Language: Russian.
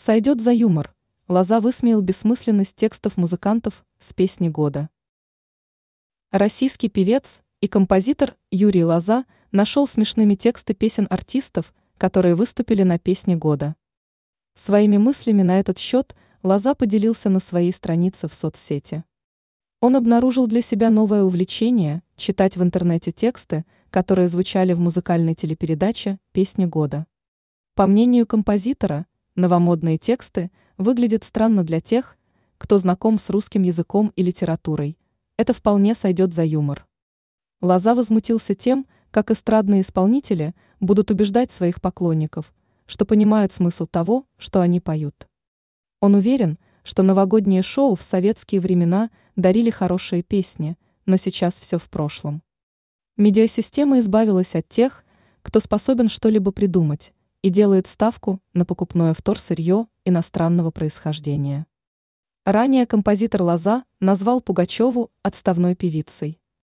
Сойдет за юмор. Лоза высмеял бессмысленность текстов музыкантов с песни года. Российский певец и композитор Юрий Лоза нашел смешными тексты песен артистов, которые выступили на песне года. Своими мыслями на этот счет Лоза поделился на своей странице в соцсети. Он обнаружил для себя новое увлечение – читать в интернете тексты, которые звучали в музыкальной телепередаче «Песни года». По мнению композитора – Новомодные тексты выглядят странно для тех, кто знаком с русским языком и литературой. Это вполне сойдет за юмор. Лоза возмутился тем, как эстрадные исполнители будут убеждать своих поклонников, что понимают смысл того, что они поют. Он уверен, что новогодние шоу в советские времена дарили хорошие песни, но сейчас все в прошлом. Медиасистема избавилась от тех, кто способен что-либо придумать, и делает ставку на покупное вторсырье иностранного происхождения. Ранее композитор Лоза назвал Пугачеву отставной певицей.